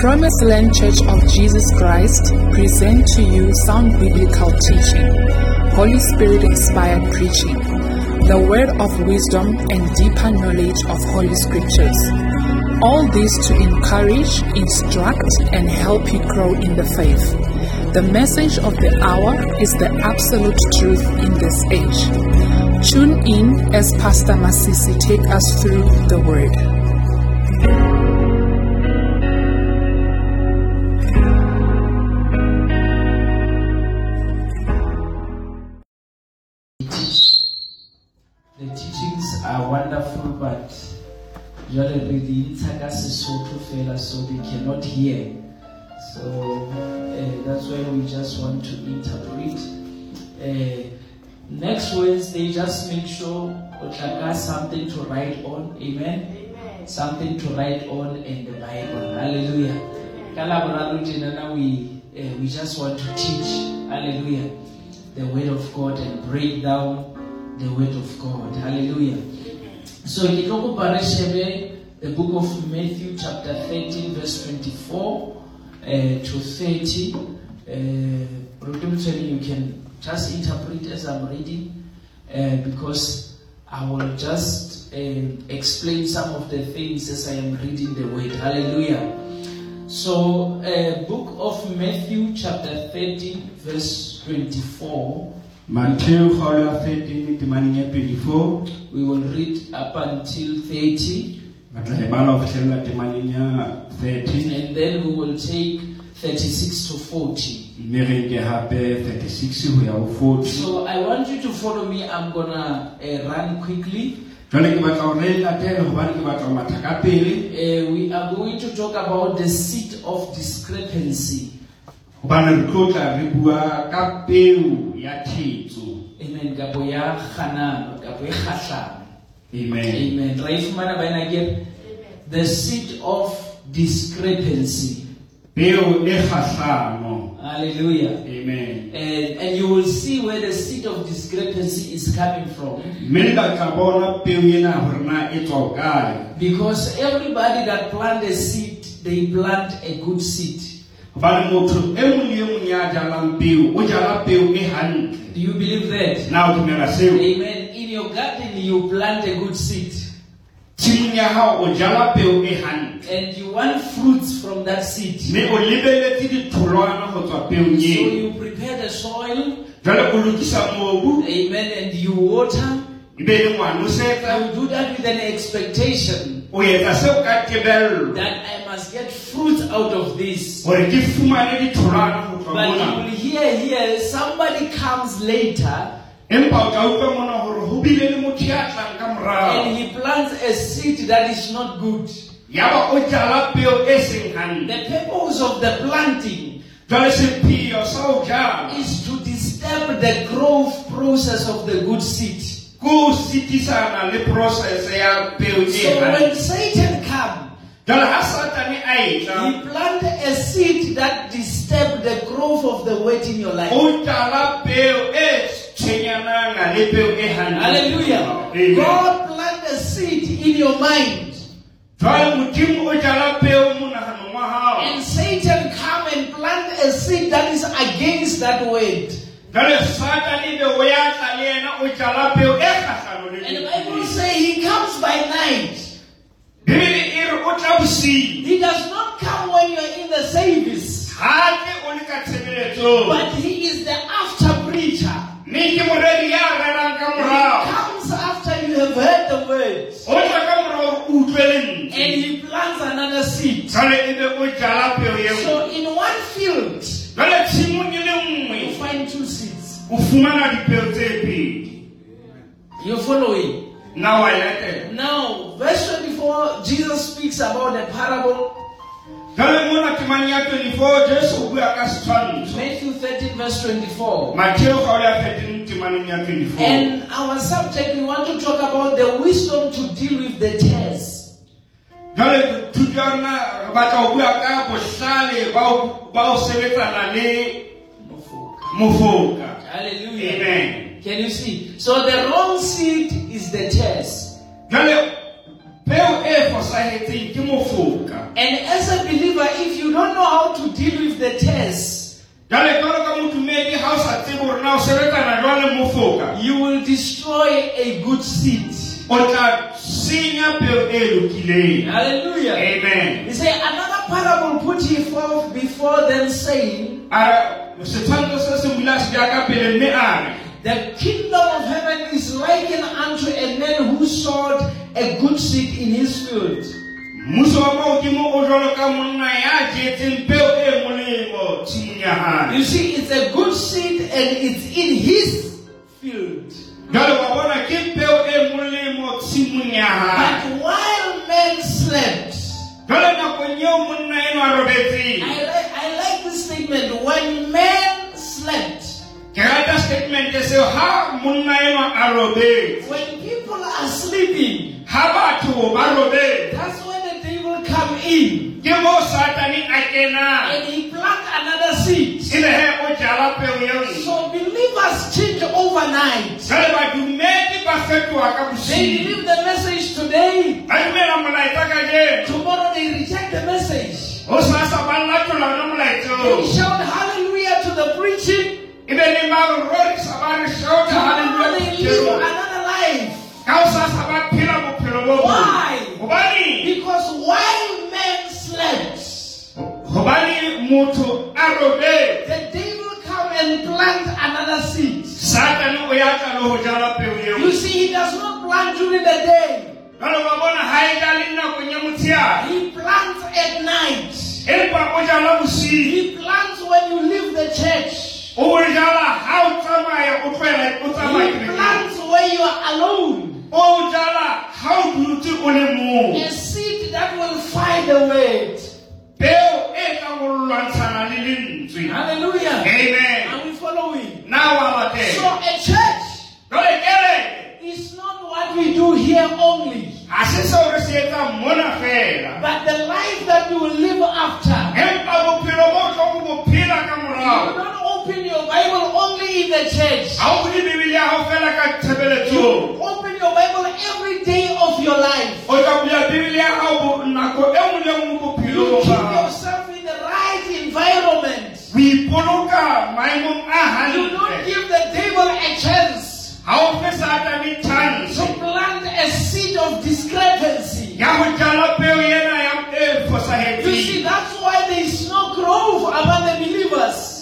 Promised Land Church of Jesus Christ present to you sound biblical teaching, Holy Spirit inspired preaching, the word of wisdom and deeper knowledge of Holy Scriptures. All this to encourage, instruct, and help you grow in the faith. The message of the hour is the absolute truth in this age. Tune in as Pastor Masisi take us through the word. Hear. So uh, that's why we just want to interpret. Uh, next Wednesday, just make sure o tla ka something to write on. Amen. Something to write on in the Bible. Hallelujah. Ka Laboraro tjena we uh, we just want to teach. Hallelujah. The word of God and break down the word of God. Hallelujah. So ke tlo kopa re shebe the book of Matthew chapter 13 verse 24 uh, to 30. Uh, Rotumtshweni, you can just interpret as I'm reading uh, because I will just uh, explain some of the things as I am reading the word. Hallelujah. So, uh, book of Matthew chapter 13 verse 24. Matthew ya 13 temaneng ya 24 We will read up until 30 re tla bala ho fihlella temaneng ya 30 and then we will take 36 to 40. mme re nke hape 36 ho ya ho 40 So I want you to follow me. I'm gonna uh, run quickly. jwale ke batla hore re latele hobane ke batla ho matha ka pele Uh, we are going to talk about the seat of discrepancy. hobane re tlo tla re bua ka peo ya thetso Amen. Kapo ya kganano, kapo ya kgahlano. amen Amen. Ra e fumana bana ke the seed of discrepancy. peo e kgahlano Hallelujah. amen And, and you will see where the seed of discrepancy is coming from. mme le ka tla bona peo ena hore na tswa kae Because everybody that plant a seed, they plant a good seed. hobane motho mong le mong ya jalang peo o jala peo hantle Do you believe that? na o dumela seo Amen. You plant a good seed. tshimong ya hao o jala peo e hantle And you want fruits from that seed. So mme o lebeletse ditholwana go tswa peong eo you prepare the soil. jwale o lokisa mobu Amen. And you water. e be le ngwanosetsa You do that with an expectation o etsa seo ka tebello that I must get fruit out of this. gore ke fumane ditholwana go tswa But you mona will hear here, somebody comes later empa o tla utlwa mona gore go bile le motho ya tlang ka and he plants a seed that is not good. yaba o jala peo seng hantle The purpose of the planting jwale sepheo sa ho is to disturb the growth process of the good seed. ke ho sitisana le process ya peo So when Satan comes, jwale ha satane a he planted a seed that disturbed the growth of the word in your life. O jala peo tshwenyanang le peo hantle Hallelujah. Amen. God planted a seed in your mind. jwale modimo o jala peo monaganong wa And Satan come and plant a seed that is against that word. jwale satane be o ya tla le yena o jala peo And the. Bible say he comes by night. bibele re o tla bosiu He does not come when you are in the service. ga ke o le ka tshebeletsong But he is the verse 24. And our subject, we want to talk about the wisdom to deal with the tares. amen. Can you see? So the wrong seed is the tares and as a believer if you don't know how to deal with the tares you will destroy a good seed. Hallelujah. Amen. He said, another parable put he forth before them, saying, the kingdom of heaven is likened unto a man who sowed a good seed in his field. You see, it's a good seed and it's in his field. But while men slept, I, I like this statement. When men slept. When people are sleeping, that's when come in. And he plucked another seed. So believers change overnight. They believe the message today. Tomorrow they reject the message. They shout hallelujah to the preaching. Tomorrow they live another life. Why? Because while man slept, the devil come and plant another seed. You see, he does not plant during the day. He plants at night. He plants when you leave the church. He plants when you are alone. Oh Jala, how do you move! A seed that will find a way. Hallelujah. Amen. And we follow. Now our So a church is not what we do here only. But the life that you will live after. You don't open your Bible only in the church. You open your Bible every day of your life. You keep yourself in the right environment. You don't give the devil a chance to plant a seed of discrepancy. You see, that's why there is no growth among the believers.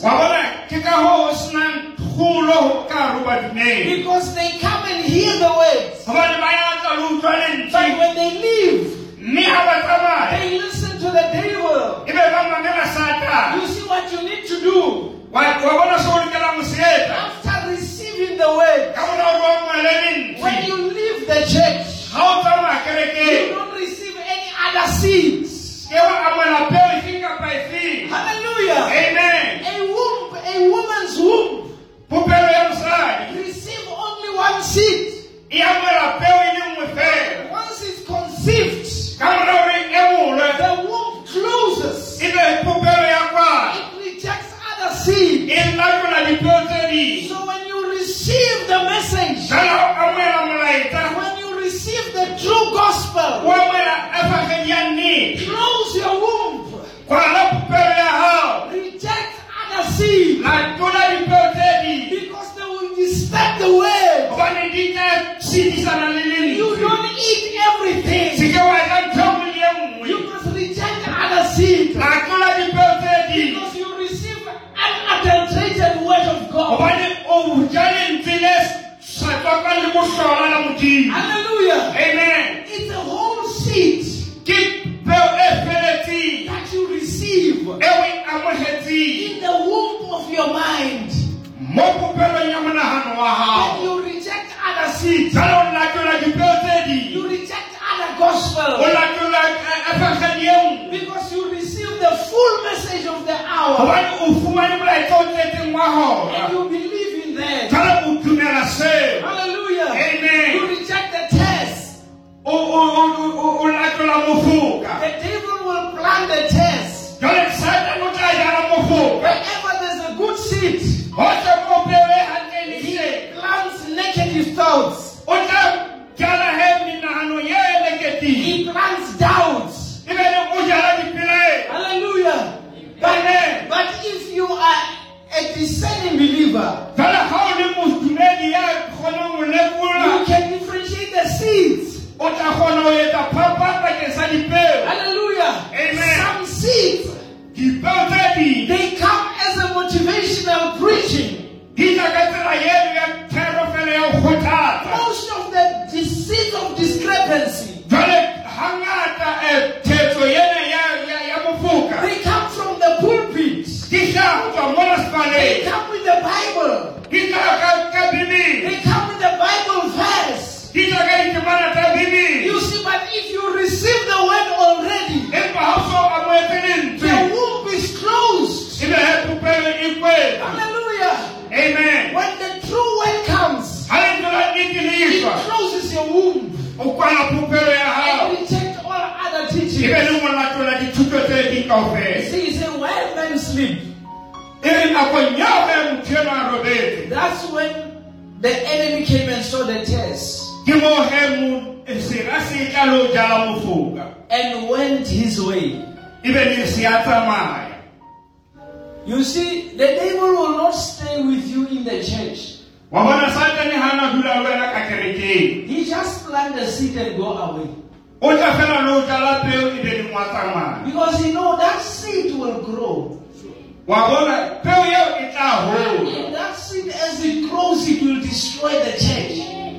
Because they come and hear the words. But when they leave, they listen to the devil. You see what you need to do. After receiving the word, o tla kgona ho etsa phapang bakeng sa dipeo. That's when the enemy came and saw the tares. ke mo ge mo sera se tla le o jala mofoka and went his way. ebe le se a tsamaya You see, the devil will not stay with you in the church. wa bona satane ga na dula le wena ka kerekeng He just plant the seed and go away. o tla fela le o jala peo ebe le mo a tsamaya Because he know that seed will grow. Wa bona peo eo e tla hola And that seed, as it grows, it will destroy the church.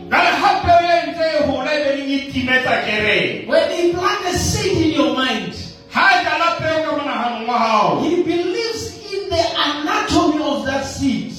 jale ga peo ntse gola be leng timetsa kereke When he plant a seed in your mind, ga a jala peo ka monaganong he believes in the anatomy of that seed.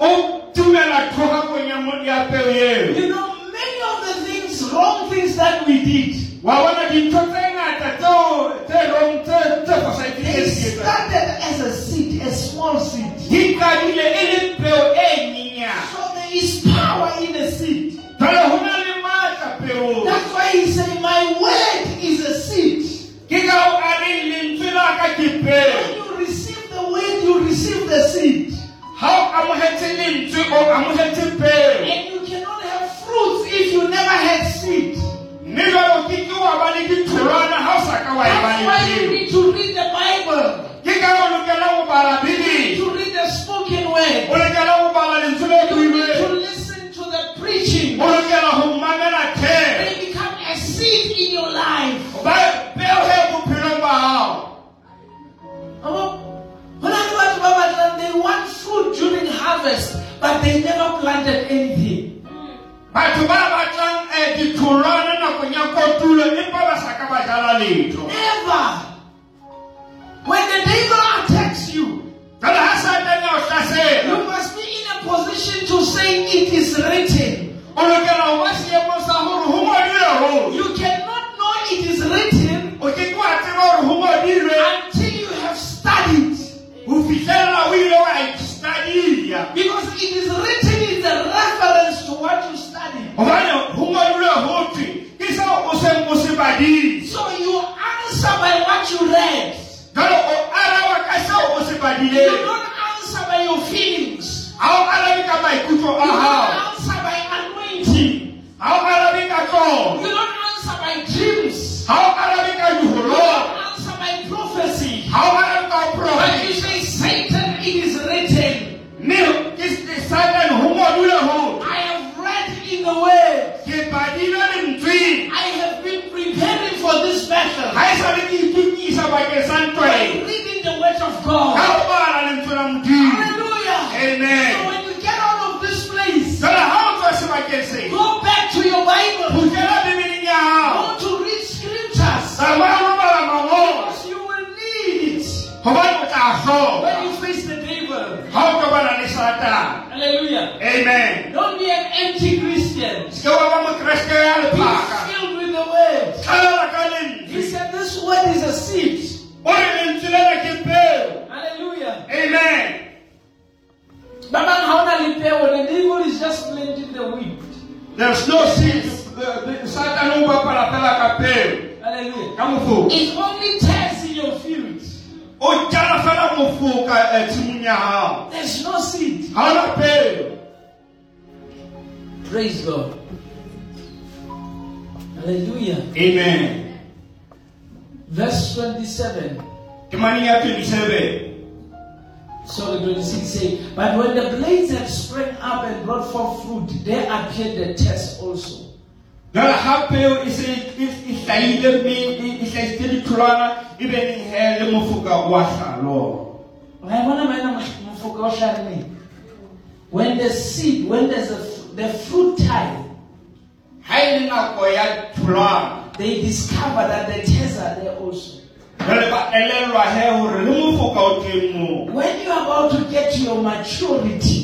o tumela tlhogakong ya mo- ya peo eo You know, many of the things, wrong things that we did, wa bona dintho tse ngata tseo tse rong tse tse fosagetseng they started as a seed, a small seed. di qadile le peo nyenyane So there is power in the seed. jale go na le maatla peong That's why he said, My word need it gobane o tla tlhoka when you face the devil. ga o tobana le satane Hallelujah. amen Don't be an empty Christian. se wa ba mokeresete ya Be filled with the word. He said this word is a seed. o re lentswe lena ke peo Hallelujah. amen Babang hauna lipeo, the devil is just planting the wheat. there's no seed satane o bapala fela ka peo Hallelujah. ka mofoka It only tares in your field. O fela mofoka eh, tshimong ya gago There's no seed. ga ona peo Praise God. Hallelujah. amen Verse 27. ke maneng ya 27 Sorry, 26 say, But when the blades had sprang up and brought forth fruit, there appeared the tares also. Jale ga peo se hlaile mme e- hlaisitse ditholwana be leng he le mofoka wa hlaloa Wayabona mina mfuko osharini? When the seed, when there's a, the fruit time, ga le nako ya tholwana they discover that the tares are there also. jale ba elelwa he gore le mofoka o teng moo When you're about to get to your maturity,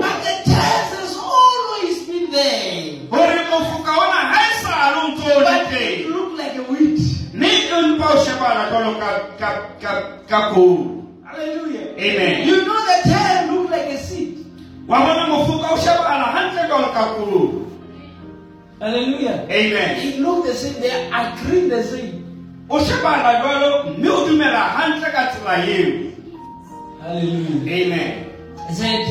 But the chest has always been there. But you look like a wheat. Hallelujah. Amen. You know the tares looked like a seed. Hallelujah. Amen. It looked the same. They agreed the same. o shebana jalo mme o dumela gantle ka tsela eo Hallelujah. amen It said,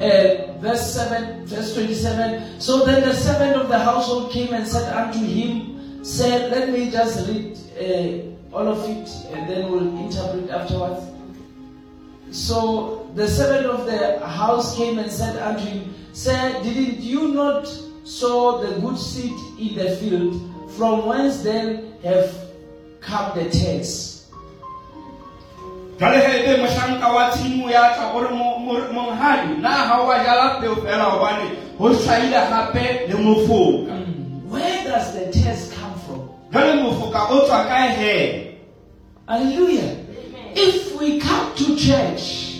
uh, verse 7, verse 27. So then the servant of the household came and said unto him, said, let me just read uh, all of it and then we'll interpret afterwards. So the servant of the house came and said unto him, Sir, didn't you not sow the good seed in the field? From whence then have come the tares? Jwale ge ebe mohlanka wa tshimo ya tla gore mo- mo- monghadi na ga wa jala peo fela gobane go tlhaile gape le mofoka mm. Where does the tares come from? jwale mofoka o tswa kae he Hallelujah. If we come to church,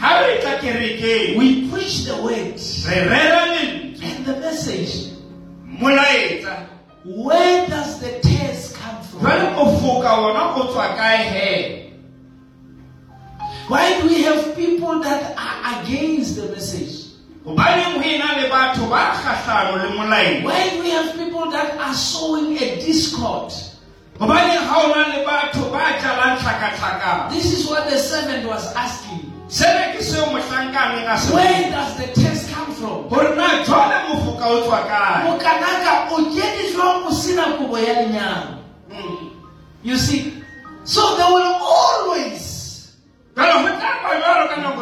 ga re tla kerekeng we preach the word re rera lentswe and the message. Where does the tares come from? Why do we have people that are against the message? Why do we have people that are sowing a discord? This is what the servant was asking. Where does the tares come from? You see, so there will always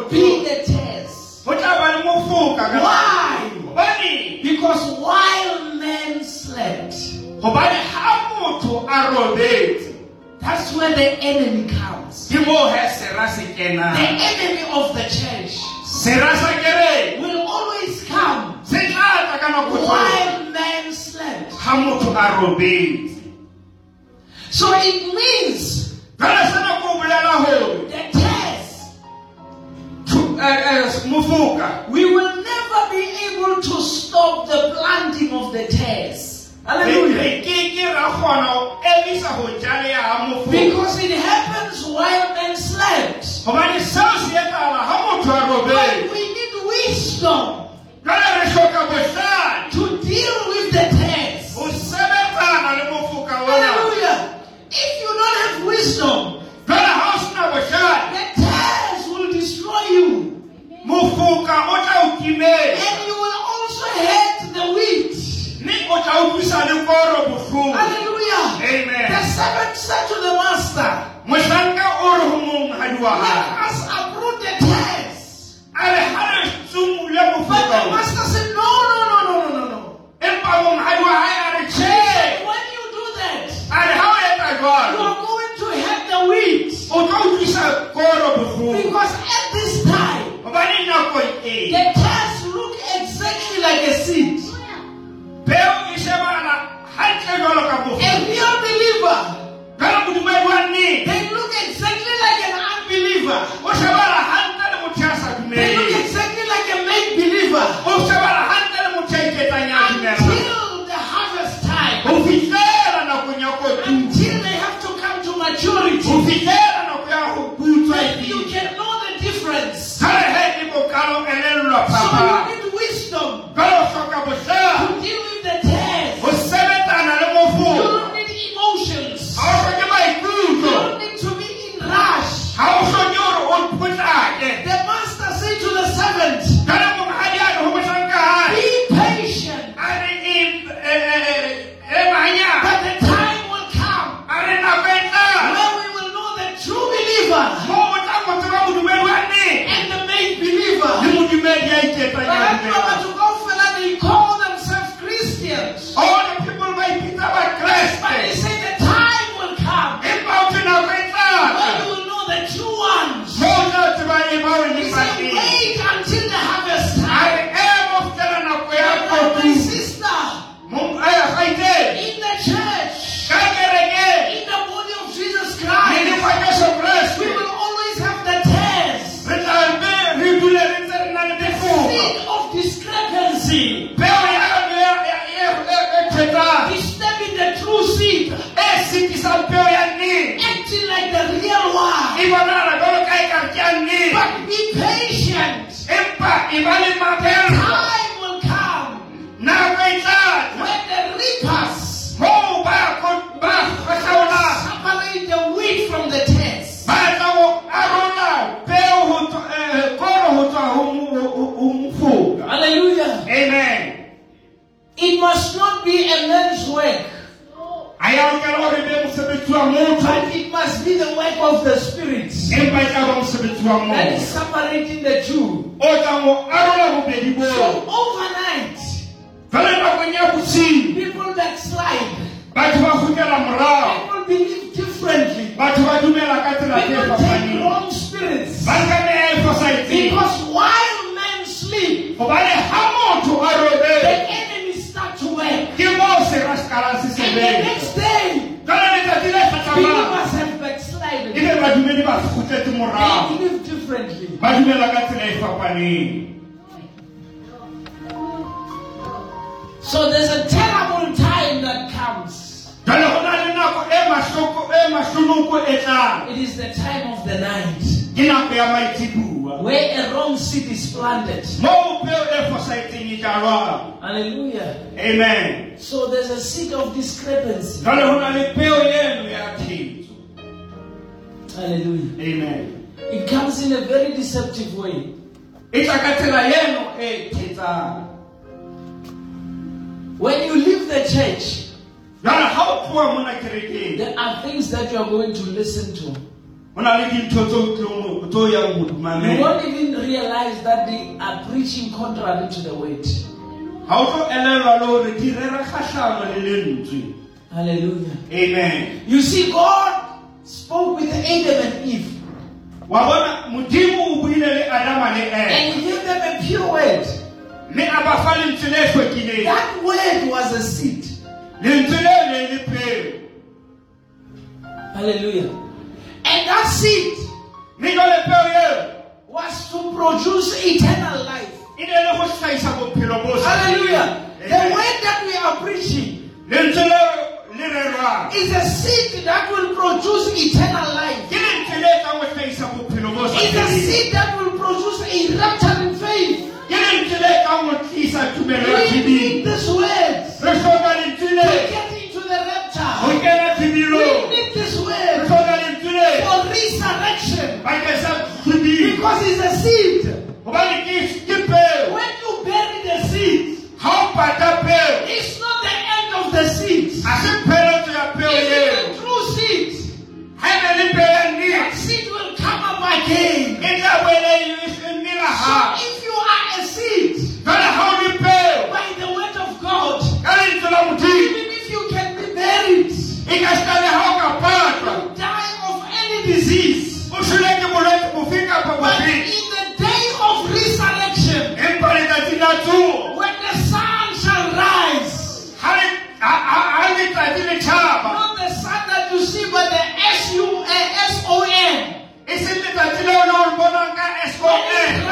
be the tares. go tla ba le mofoka ka Why? Because while men slept, gobane ga motho a that's where the enemy comes. ke moo he sera se The enemy of the church sera sa kereke will always come se tla tla ka nako tsotlhe while men slept. ga motho a robetse So it means jale sena ko bolela gore the thu- eh, eh, mofoka we will never be able to stop the planting of the tares. Hallelujah. re ke ke ra kgona go emisa go jalea ga mofoka Because it happens while men slept. gobane seo se etsala ga motho a But we need wisdom jale re tlhoka botlhale to deal with the tares. go sebetsana le mofoka ona Hallelujah. If you don't have wisdom, And you will also hate the wheat. mme o tla utlwisa le koro Hallelujah. Amen. The servant said to the master, mohlanka o re go monghadi wa Let us uproot the tares. a re ga re tsumule But the master said, No, no, no, no, no, no, no. empa monghadi wa gae a re tšhe When you do that, a re ga o you are going to hate the wheat. Because at this time, the tares look exactly like a seed. A real believer, they look exactly like an unbeliever. They look exactly like a make believer. Until the harvest time. Until they have to come to maturity. Fitlhela nako ya go butswa Then you can know the difference. Jwale he ke bokalo elellwa So you So there's a terrible time that comes. jale go na le nako mahloko mahlonoko tlang It is the time of the night ke nako ya maitsibua where a wrong seed is planted. moo peo fosahetseng jalwang Hallelujah. amen So there's a seed of discrepancy. jale go na le peo eno ya thetso Hallelujah. amen It comes in a very deceptive way. When you leave the church, jale ga o tloa mona kerekeng there are things that you are going to listen to. go na le dintho tse o tlileng- tse o yang go You won't even realize that they are preaching contrary to the word. ga o tlo elelwa le gore di rera kgatlhano le lentswe Hallelujah. amen You see, God spoke with Adam and Eve wa bona modimo o buile le adama le eve and He gave them a pure word. That word was a seed. Hallelujah. And that seed mme jale peo was to produce eternal life. ne le go hlahisa bophelo bo sa Hallelujah. The word that we are preaching lentswe le le is a seed that will produce eternal life. ke lentswe le tlang go hlahisa bophelo bo sa It's a seed that will produce a rapture in faith. Ke lentswe le tlang go tlisa tumelo ya We need tshedimo this word re hloka lentswe to get into the rapture. kena We tshedilong need this re word hloka lentswe le for resurrection. Bakeng sa tshedimo because it's a seed. gobane ke ke When you bury the seed, ga o pata peo it's not the end of the seed. a se pheletso ya peo It's a true seed. ga e na le That seed will come up again. e tla boele e nnela So if you are a seed jale ga o le peo by the word of God, ka lentswe la modimo even if you can be buried, ka seka le ga o ka patwa you die of any disease. o tshwele ke bolwetse bofe kapa But in the day of resurrection, empa letsatsi la tsogo when the sun shall rise, not the sun that you see, but the S-U-A-S-O-N, e seng letsatsi leo le o le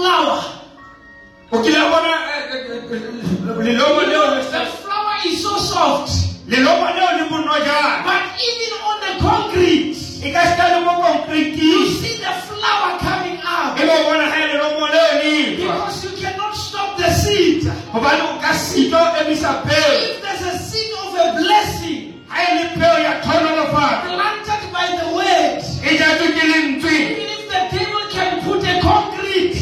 flower. bona eh, eh, eh, lelomo leo le The flower is so soft. lelomo leo le bonojana But even on the concrete, e ka seka le mo you see the flower coming up. bo bona ga lelomo leo lefa Because you cannot stop the seed. gobane o ka sito emisa peo If there's a seed of a blessing e le peo ya thonolofatso planted by the word, jatswe ke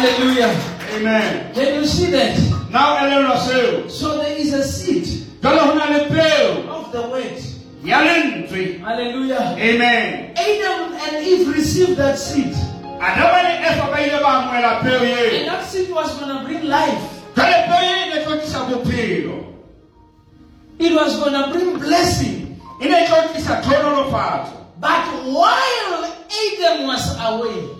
Hallelujah. Amen. Can you see that? Now Ellen or So there is a seed. Of the word. Hallelujah. Amen. Adam and Eve received that seed. And that seed was going to bring life. It was going to bring blessing. But while Adam was away,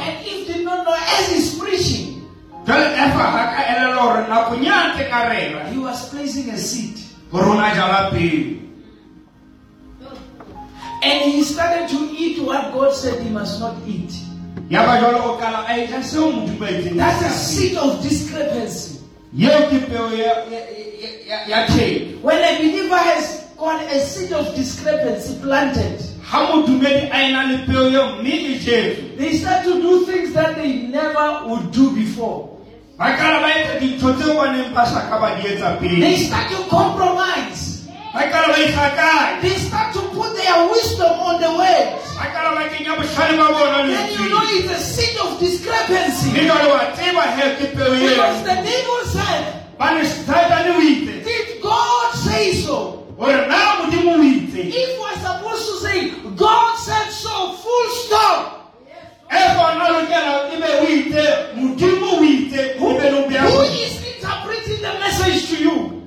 And Eve did not know as he's preaching. He was placing a seed. And he started to eat what God said he must not eat. That's a seed of discrepancy. When a believer has got a seed of discrepancy planted, they start to do things that they never would do before. They start to compromise. They start to put their wisdom on the words. Then you know it's a seed of discrepancy. Because the devil said, Did God say so? anything. If we're supposed to say, God said so, full stop. Who, who is interpreting the message to you?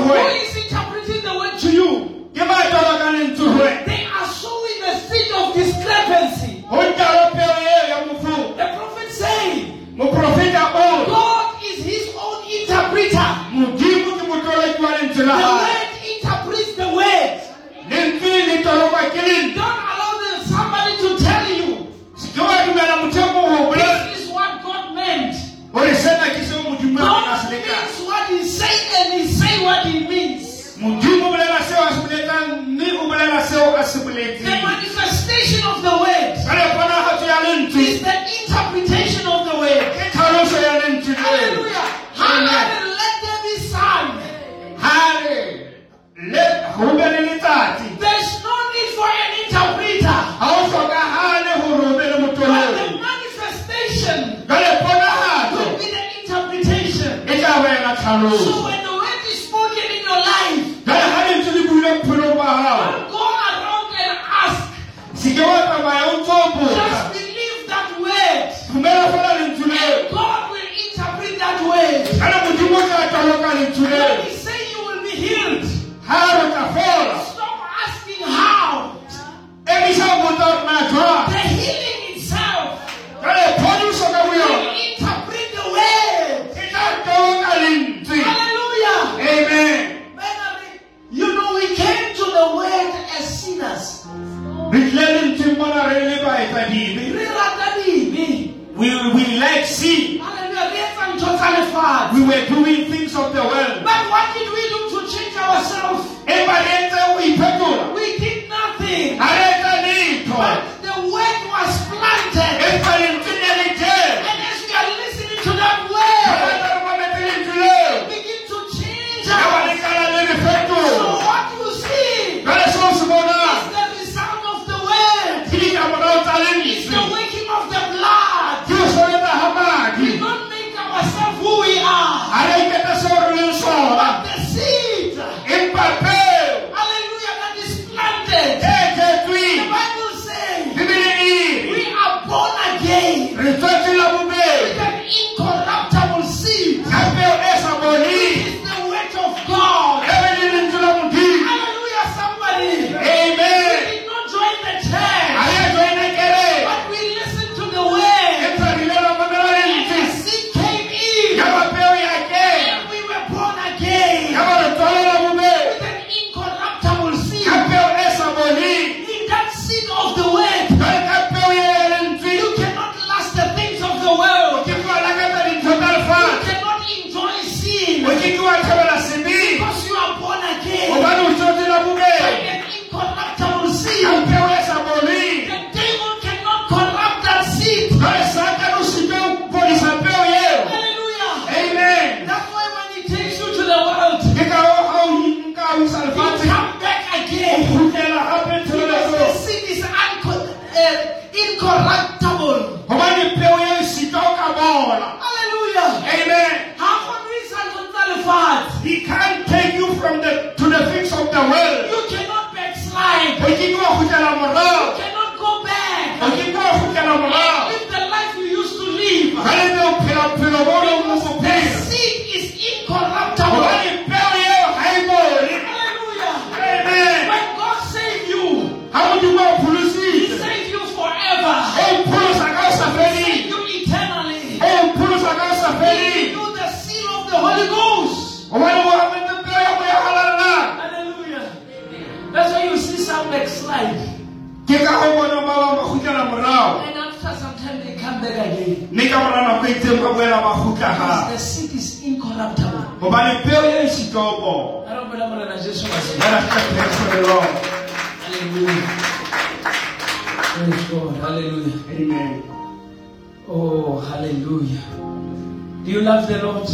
Who is interpreting the word to you? They are showing the a of discrepancy. So when the word is spoken in your life, go around and ask. Just believe that word. And God will interpret that word. When He say you will be healed, stop asking how. The healing itself. we, we lack. We were doing things of the world. But what did we do to change ourselves? We life. ke ka go bona ba ba ba gutlela morago mme ka mora nako e tseng ba boela ba gutla gape gobane peo e Hallelujah. Amen. Oh, hallelujah. Do you love the Lord?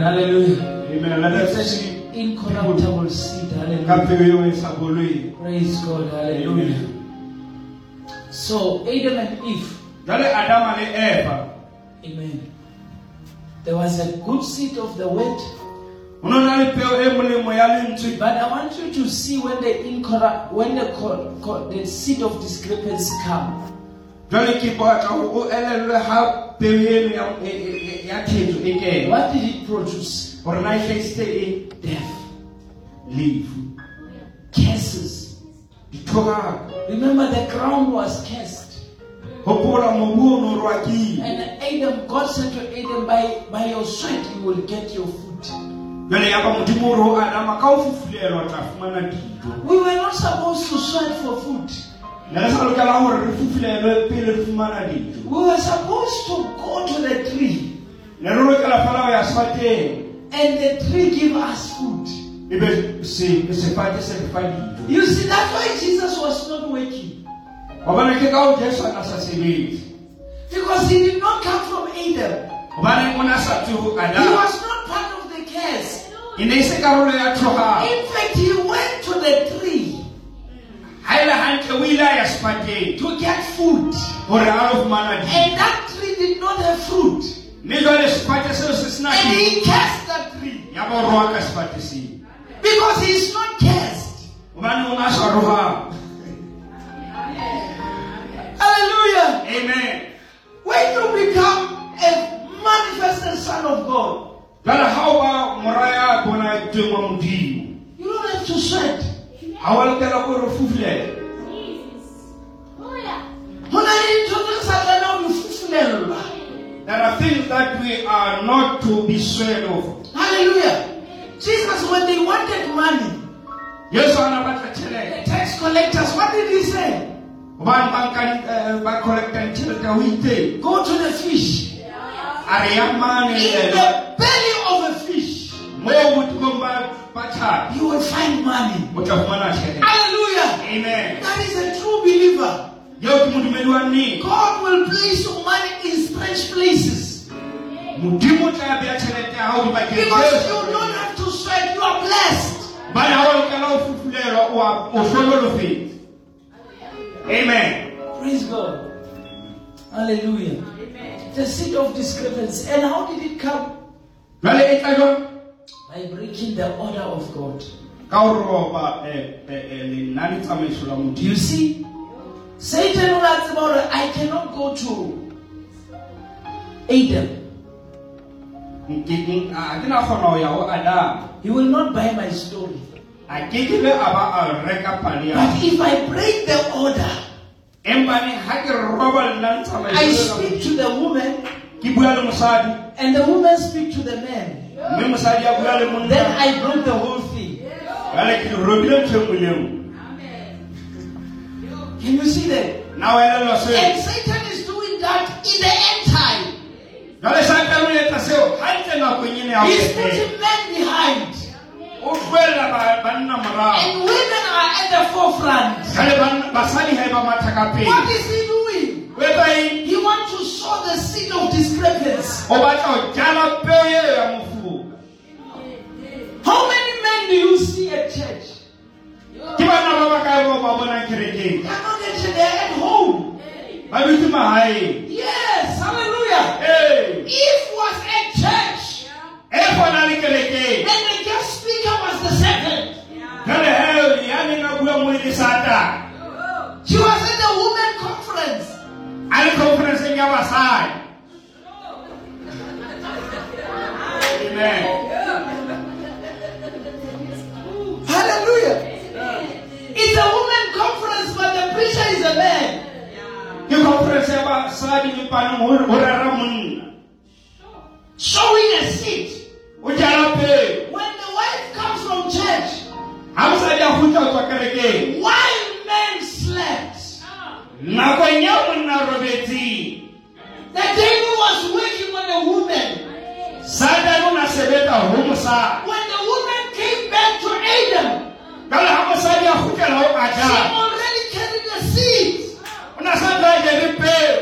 Hallelujah. Amen incorruptible seed. Hallelujah. Praise God. Hallelujah. So Adam and Eve. Amen. There was a good seed of the word. But I want you to see when the incorrupt, when the, the seed of discrepancy come. What did it produce? death, leave. Curses. The Torah. Remember the crown was cursed. And Adam, God said to Adam, by, by your sweat you will get your food. We were not supposed to sweat for food. We were supposed to go to the tree and the tree give us food. You see, that's why Jesus was not working. Because he did not come from Adam. He was not part of the curse. In fact, he went to the tree to get food. And that tree did not have fruit. And he cursed that tree. Because he is not cursed. Hallelujah. Amen. When you become a manifested son of God, you don't have to sweat. Jesus. Oh, Hona there are things that we are not to be swayed of Hallelujah. Jesus, when they wanted money, yesu a na batla the tax collectors, what did he say? gobane ba nkang ba go to the fish. a re ya mane In the belly of a fish, mo botekong ba ba tlhapi you will find money. o tla fumana tšhelete Hallelujah. amen That is a true believer. Yeo ke modumedi wa nnete God will place your money in strange places. modimo o tla beya tšhelete ya Because you don't have to sweat, you are blessed. amen Praise God. Hallelujah. The seed of discrepancy. And how did it come? jale tla jwang By breaking the order of God. ka go ropa eh, eh, eh, lenane tsamaiso la Do you see? Satan will ask about it. I cannot go to Adam. Nke- nke- a ke na kgona go ya go adama He will not buy my story. a ke ke eh, be a ba a reka pale ya But if I break the order, empane ga ke roba lenane I tsamaiso speak to the woman, ke bua le mosadi and the woman speak to the man. mme mosadi a bua le Then monna I broke the whole thing. jale ke robile ntho e nngwe le nngwe Can you see that? na o elelwa seo And Satan is doing that in the end time. jale satane o etsa seo gantle nakong He's putting men behind, oh, o tloelela uh, ba- banna morago and women are at the forefront. jale banna- basadi ga ba matha ka pele What is he doing? He wants to sow the seed of discrepancy. o batla go jala peo eo ya mofuo How many men do you see at church? Ke bana ba ba kae bao ba bonang kerekeng They're not at church, they're at home. ba dutse Yes, hallelujah. ee Eve was at church, e gona and the guest speaker was the second. jale he ya neng a bua mo She was at the women conference. a le conferenceng ya basadi amen Hallelujah. It's a women conference, but the preacher is a man. ke conference ya basadi mepaneng go rera monna Sowing a seed. o jala peo When the wife comes from church, ga mosadi a gutla go tswa kerekeng while men slept, nakong ya monna robetseng the devil was working on the woman. satane o na sebetsa go mosadi When the woman came back to Adam, kale ga mosadi a gutlela go she already carried the seed. o na sa tla jele peo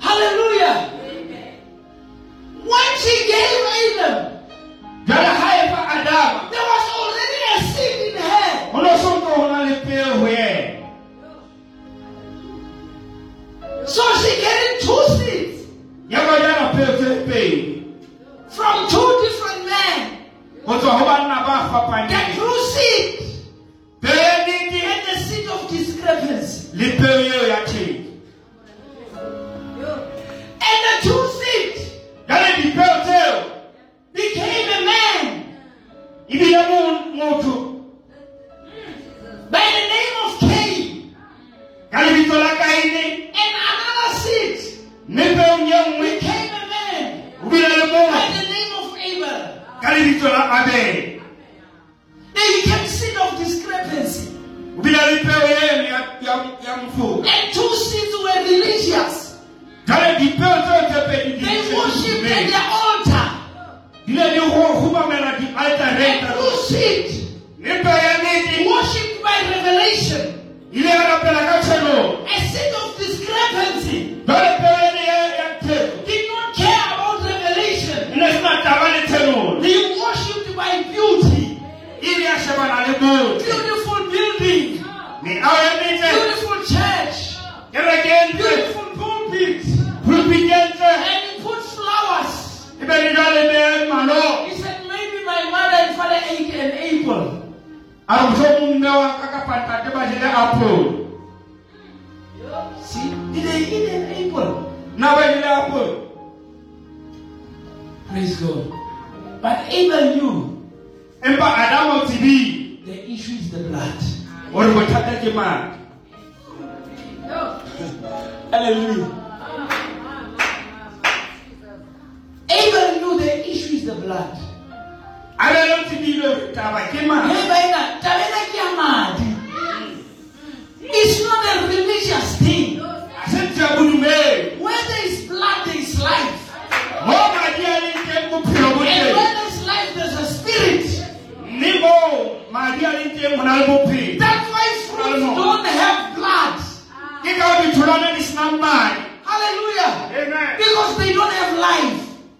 Hallelujah. When she gave Adam, jale ga fa adama there was already a seed in her. go no sonto go na le peo go ena So she carried two seeds from two different men. go tswa go banna ba The fapaneng true seed peo ya nnete and the seed of discrepancy.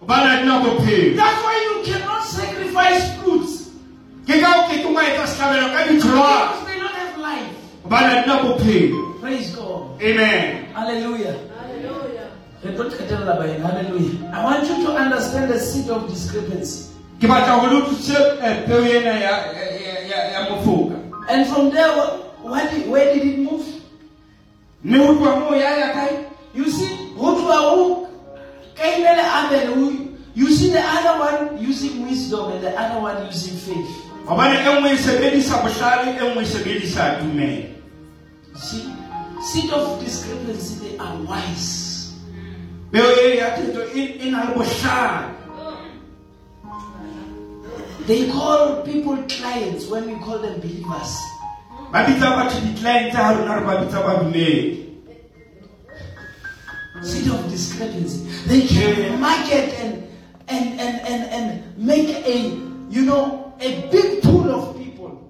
Life. gobane a dina That's why you cannot sacrifice fruits. ke ka o keke wa etsa setlhabelo ka ditholwana Because they don't have life. gobane a dina bophelo Praise God. amen Hallelujah. Re tlo qetella baeng, Hallelujah. I want you to understand the seed of discrepancy. ke batla go le utlwisitse eh, And from there, what, what did, where did it move? mme go tloa moo ya ya You see, go tloha ho Cain who- you see the other one using wisdom and the other one using faith. gobane nngwe sebedisa bohlale nngwe sebedisa tumelo You see, seed of discrepancy, they are wise. peo ya thetso na They call people clients when we call them believers. Seed of discrepancy. They can market and and and and and make a you know a big pool of people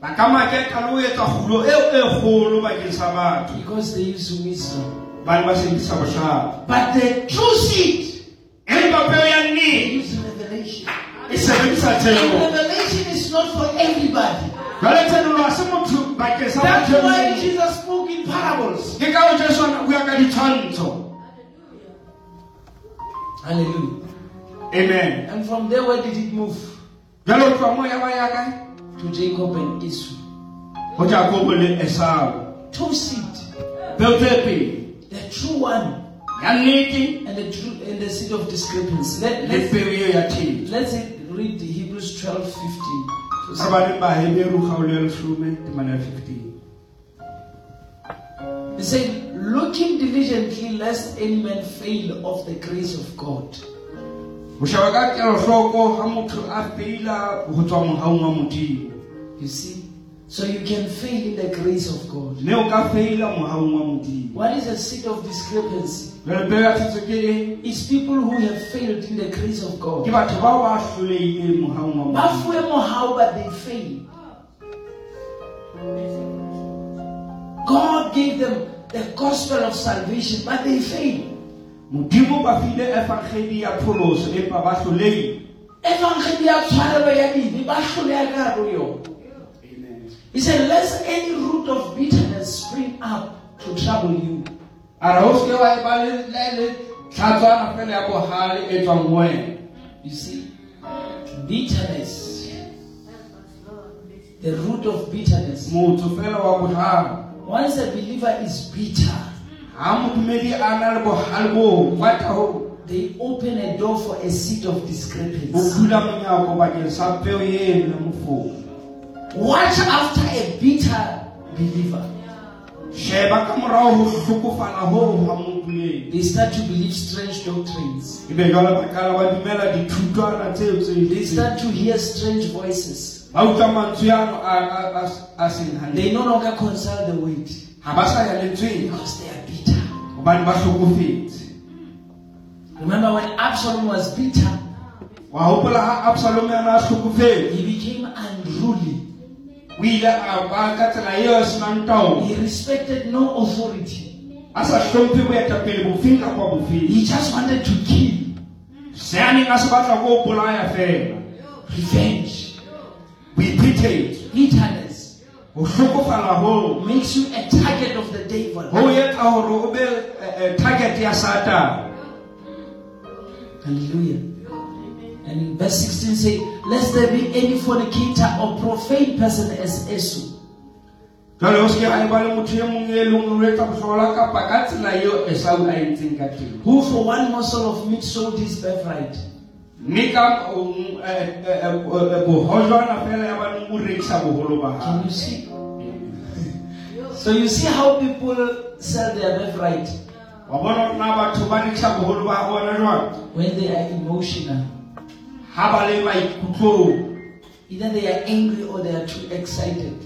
ba ka maketa le ho etsa kgulo eo kgolo bakeng sa batho because they use wisdom. bane ba sebedisa bohlale But the true seed empa peo ya they nnete use revelation. sebedisa And tsebo revelation is not for everybody. jwale tsenolo ha se motho bakeng sa That's why. Jesus spoke in parables. Hallelujah. amen And from there, where did it move? jwale o tloa moo ya ba ya kae To Jacob and Esau. go jakobo le Two seed. peo tse pedi The true one and the true and the seed of discrepancy. Let, let's, peo eo ya theto let's read the Hebrews 12 15. re He said, looking diligently lest any man fail of the grace of God. ho sheba ka kelohloko ha motho a feila ho tswa mohaong wa modimo You see? So you can fail in the grace of God. mme o ka feila mohaong wa modimo What is a seed of discrepancy? jwale peo ya thetso ke eng It's people who have failed in the grace of God. batho bao ba God gave them the gospel of salvation, but they fail. modimo ba file efangeli ya pholoso empa ba hloleile Evangeli ya tshwarelo ya dibe, ba hloleha ka hare ho yona. He said, Lest any root of bitterness spring up to trouble you. a re o seke wa e ba le le- le tlhatswana fela ya bohale e tswang ho wena You see, bitterness, the root of bitterness. motho fela wa Once a believer is bitter, ha modumedi a na le bohale boo kwata ho they open a door for a seed of discrepancy. bula monyako bakeng sa peo eno ya mofoka Watch after a bitter believer. sheba ka morao ho hlokofala hoo ha modumedi They start to believe strange doctrines. ebe jwale ba kala ba dumela dithutwana tseo tse They start to hear strange voices. They no longer consult the word ha ba sa ya lentsweng because they are bitter. hobane ba Remember when Absalom was bitter, wa hopola ha absalome ana he became unruly. o a ba ka tsela eo a senang taolo He respected no authority. a sa hlomphe boetapele bofeng kapa bofeng He just wanted to kill. se a neng a se batla ko o bolaya fela Revenge. Bitterness ho hlokofala makes you a target of the devil. ho etsa hore o be eh, eh, target ya satane Hallelujah. And in verse 16 say, Lest there be any fornicator or profane person as Esau, jwale o seke a e ba le motho e mong e leng o etsa bohlola kapa ka tsela eo esau a entseng ka teng who for one morsel of meat sold his birthright. Mme ka um, eh, eh, eh, eh, bohojwana fela ya baneng o boholo ba Can you see? So you see how people sell their birthright wa bona na batho ba rekisa boholo ba bona jwang when they are emotional. ha ba le maikutlong Either they are angry or they are too excited.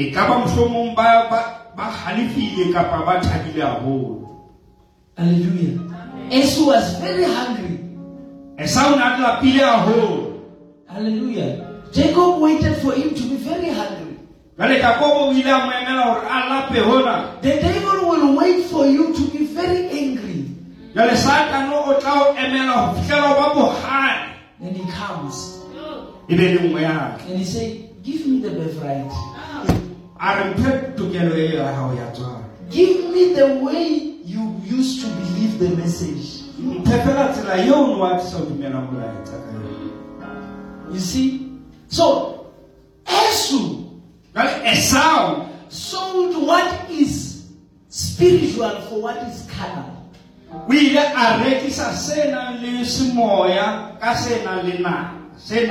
e ka ba mohlomong ba ba ba halefile kapa ba thabile haholo Hallelujah. Esau was very hungry. Esau na a lapile haholo Hallelujah. Jacob waited for him to be very hungry. jwale jakobo o ile a mo emela hore a lape hona The devil will wait for you to be very angry. jwale satano o tla o emela ho fihlela o ba bohale Then he comes le nngwe yake and he say, Give me the birthright. a re mphe tokelo ya hao ya tswalo Give me the way you used to believe the message. You see? So, Esau jwale esau sold what is spiritual for what is carnal. We ile a rekisa se nang le semoya ka se nang le nama se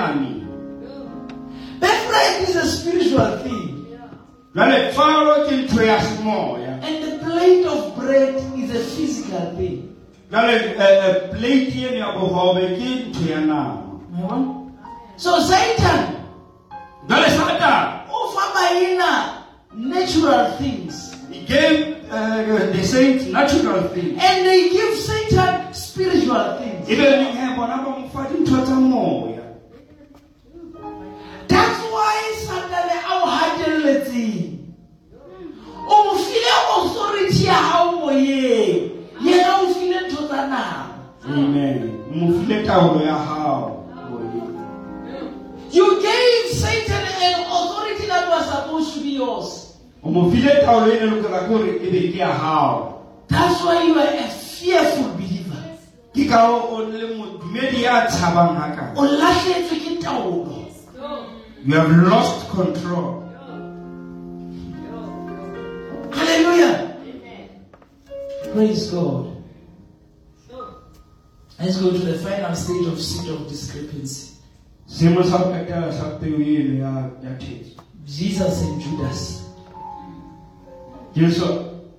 is a spiritual thing, semoya and the plate of bread is a physical thing. Eh, eh, plate eno ya bohobe ke ntho ya nama Yabona? So Satan. Satan offer maina natural things, he gave uh, the saints natural things. And they give Satan spiritual things. Amen mo file taolo ya hao You gave Satan an authority that was supposed to be yours. o mo file taolo ne lokela ke gore be ke That's why you are a fearful believer. ke ka o o le modumedi ya tshabang hakana O lahlehetswe ke taolo. you have lost control Hallelujah. Praise God. Let's go to the final stage of seat of discrepancy. seemo sa go qetela sa peo eno ya ya theso Jesus and Judas. jesu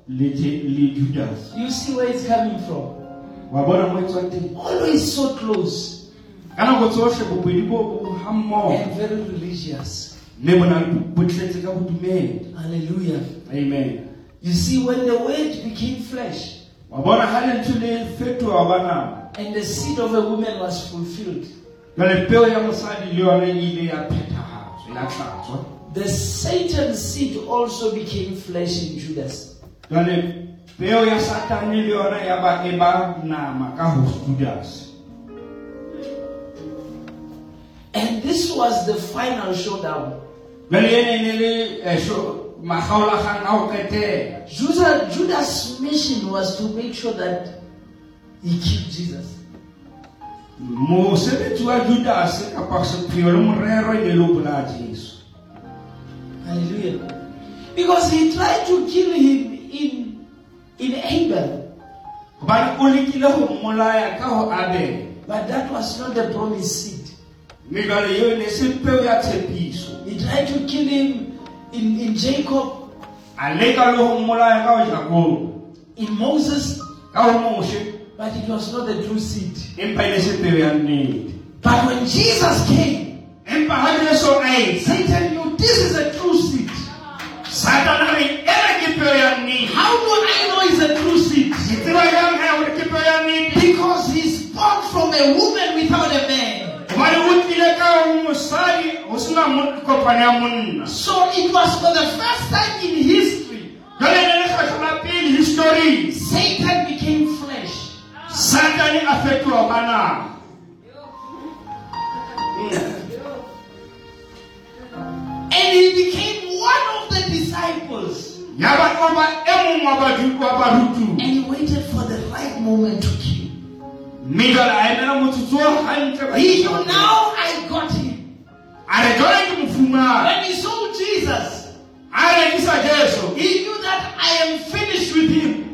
le Je- judas You see where it's coming from. wa bona mo tswang Always so close ka nako tsohle bobedi bo bo hammoho and very religious. mme bo na le bo tletse ka bodumedi Hallelujah. amen You see, when the word became flesh wa bona ha lentswe le fetoha ba nama and the seed of a woman was fulfilled, jwale peo ya mosadi le yona ile ya phethahatswa ya tlatswa the Satan seed also became flesh in Judas. jwale peo ya satane le yona ya ba ba nama ka ho judas And this was the final showdown. jwale ene ne le eh, sho- makgaolakgang a ho qetela Judas, Judas' mission was to make sure that he killed Jesus. mosebetsi wa judas kapa sepheo le morero e ne le ho bolaya jesu. Hallelujah. Because he tried to kill him in, in Abel, hobane o lekile ho mmolaya ka ho abela but that was not the promised seed. mme jwale eo ne se peo ya tshepiso. He tried to kill him in, in Jacob, a leka le ho mmolaya ka ho jakobo. In Moses, ka ho moshe but it was not the true seed. empa ne se peo ya nnete But when Jesus came, empa ha jesu a etsa Satan knew this is a true seed. satana a re ena ke peo ya nnete How do I know it's a true seed? ke tseba jang ha hore ke peo ya nnete Because he's born from a woman without a man. hobane o tlile ka ho mosadi ho sena mo- kopano ya monna So it was for the first time in history, jwale e flesh. satane a fetoha ba nama mm. And he became one of the disciples. ya ba o ba mong wa badu- wa barutuwa And he waited for the right moment to kill. mme jwale a emela motsotso o hantle ba- He knew now I got him. a re jwale ke mo fumane When he saw Jesus, a rekisa jesu he knew that I am finished with him.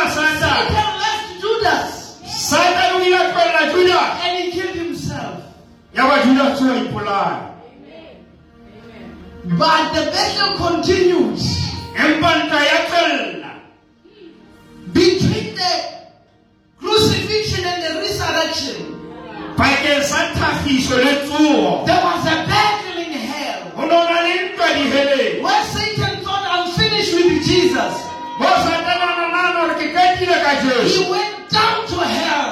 But the battle continues. Between the crucifixion and the resurrection. There was a battle in hell. Where Satan thought, I'm finished with Jesus. He went down to hell.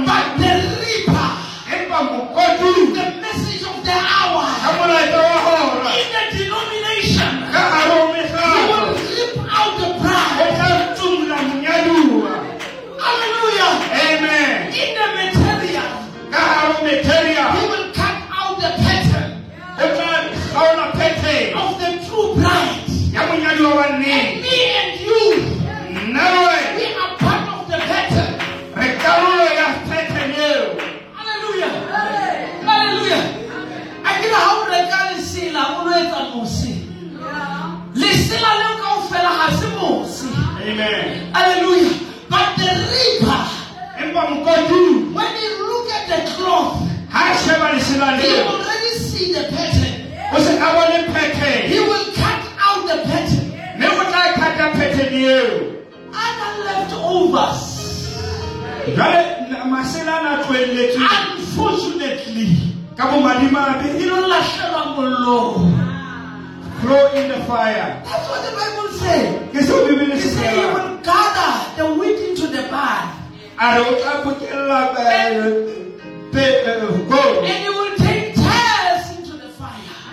mighty. He already see the pattern. I want a pattern. He will cut out the pattern. Never try cut the pattern new. Other leftovers. Unfortunately, you know, Lashalamolo. Throw in the fire. That's what the Bible says. He said he will gather the wheat into the barn. And he will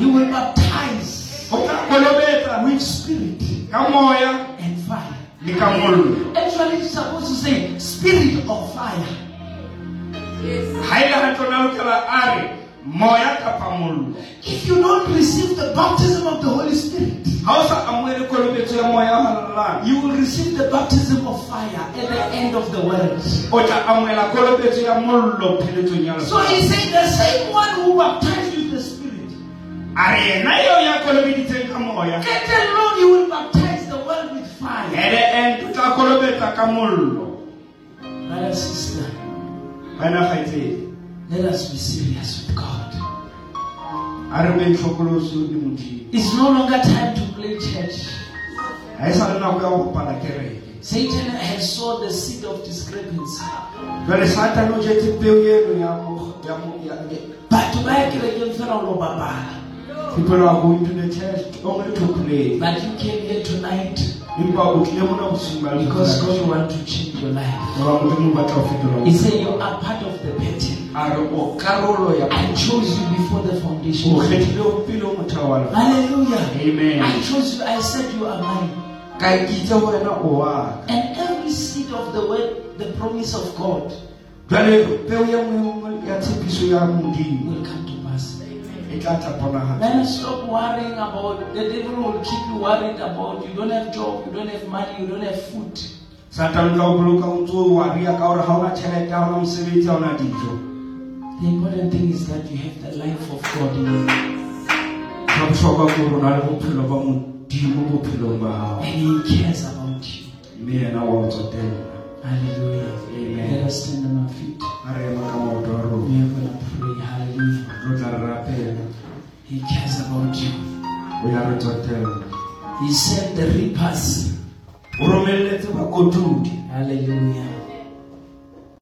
You were baptized with spirit and fire. Actually, it's supposed to say spirit of fire. If you don't receive the baptism of the Holy Spirit, you will receive the baptism of fire at the end of the world. So he said, The same one who baptized get along, you will baptize the world with fire. at the end o tla kolobetsa ka mollo Brother, sister, let us be serious with God. a re beng tlhokoloso le modimo It's no longer time to play church. ga sa le nako ya go kopana kereke Satan has sowed the seed of discrepancy. jale satane o jetse peo eno ya mo- ya mo- ya- ya- Batho ba ya kerekeng fela o lo bapala. people are going to the church only to pray But you came here tonight empa o tlile mona bosing ba because God wants to change your life. goba modimo o batla go fetola He said you are part of the pattern. a re o karolo ya I chose you before the foundation. of the world. kgethile o pele o motheo wa lefatshe. Hallelujah. Amen. I chose you. I said you are mine. ka kitse go wena o wa ka And every seed of the word, the promise of God, jale peo ye nngwe ya tshepiso ya modimo will come to tla ponagatsa Then stop worrying about the devil will keep you worried about you don't have job, you don't have money, you don't have food. satane tla o boloka o ntse o wa ria ka gore ga ona tšhelete ga ona mosebetsi ga ona dijo The important thing is that you have the life of God in you. sa botlhokwa ke gore o na le bophelo ba modimo bophelong ba gago And He cares about you. mme yena wa o tsotela Hallelujah. Amen. Let us stand on our feet. a re ema ka maoto a rona We are going to pray. Hallelujah. Tlo tla re rapela He cares about you. o ya re He sent the reapers. Hallelujah.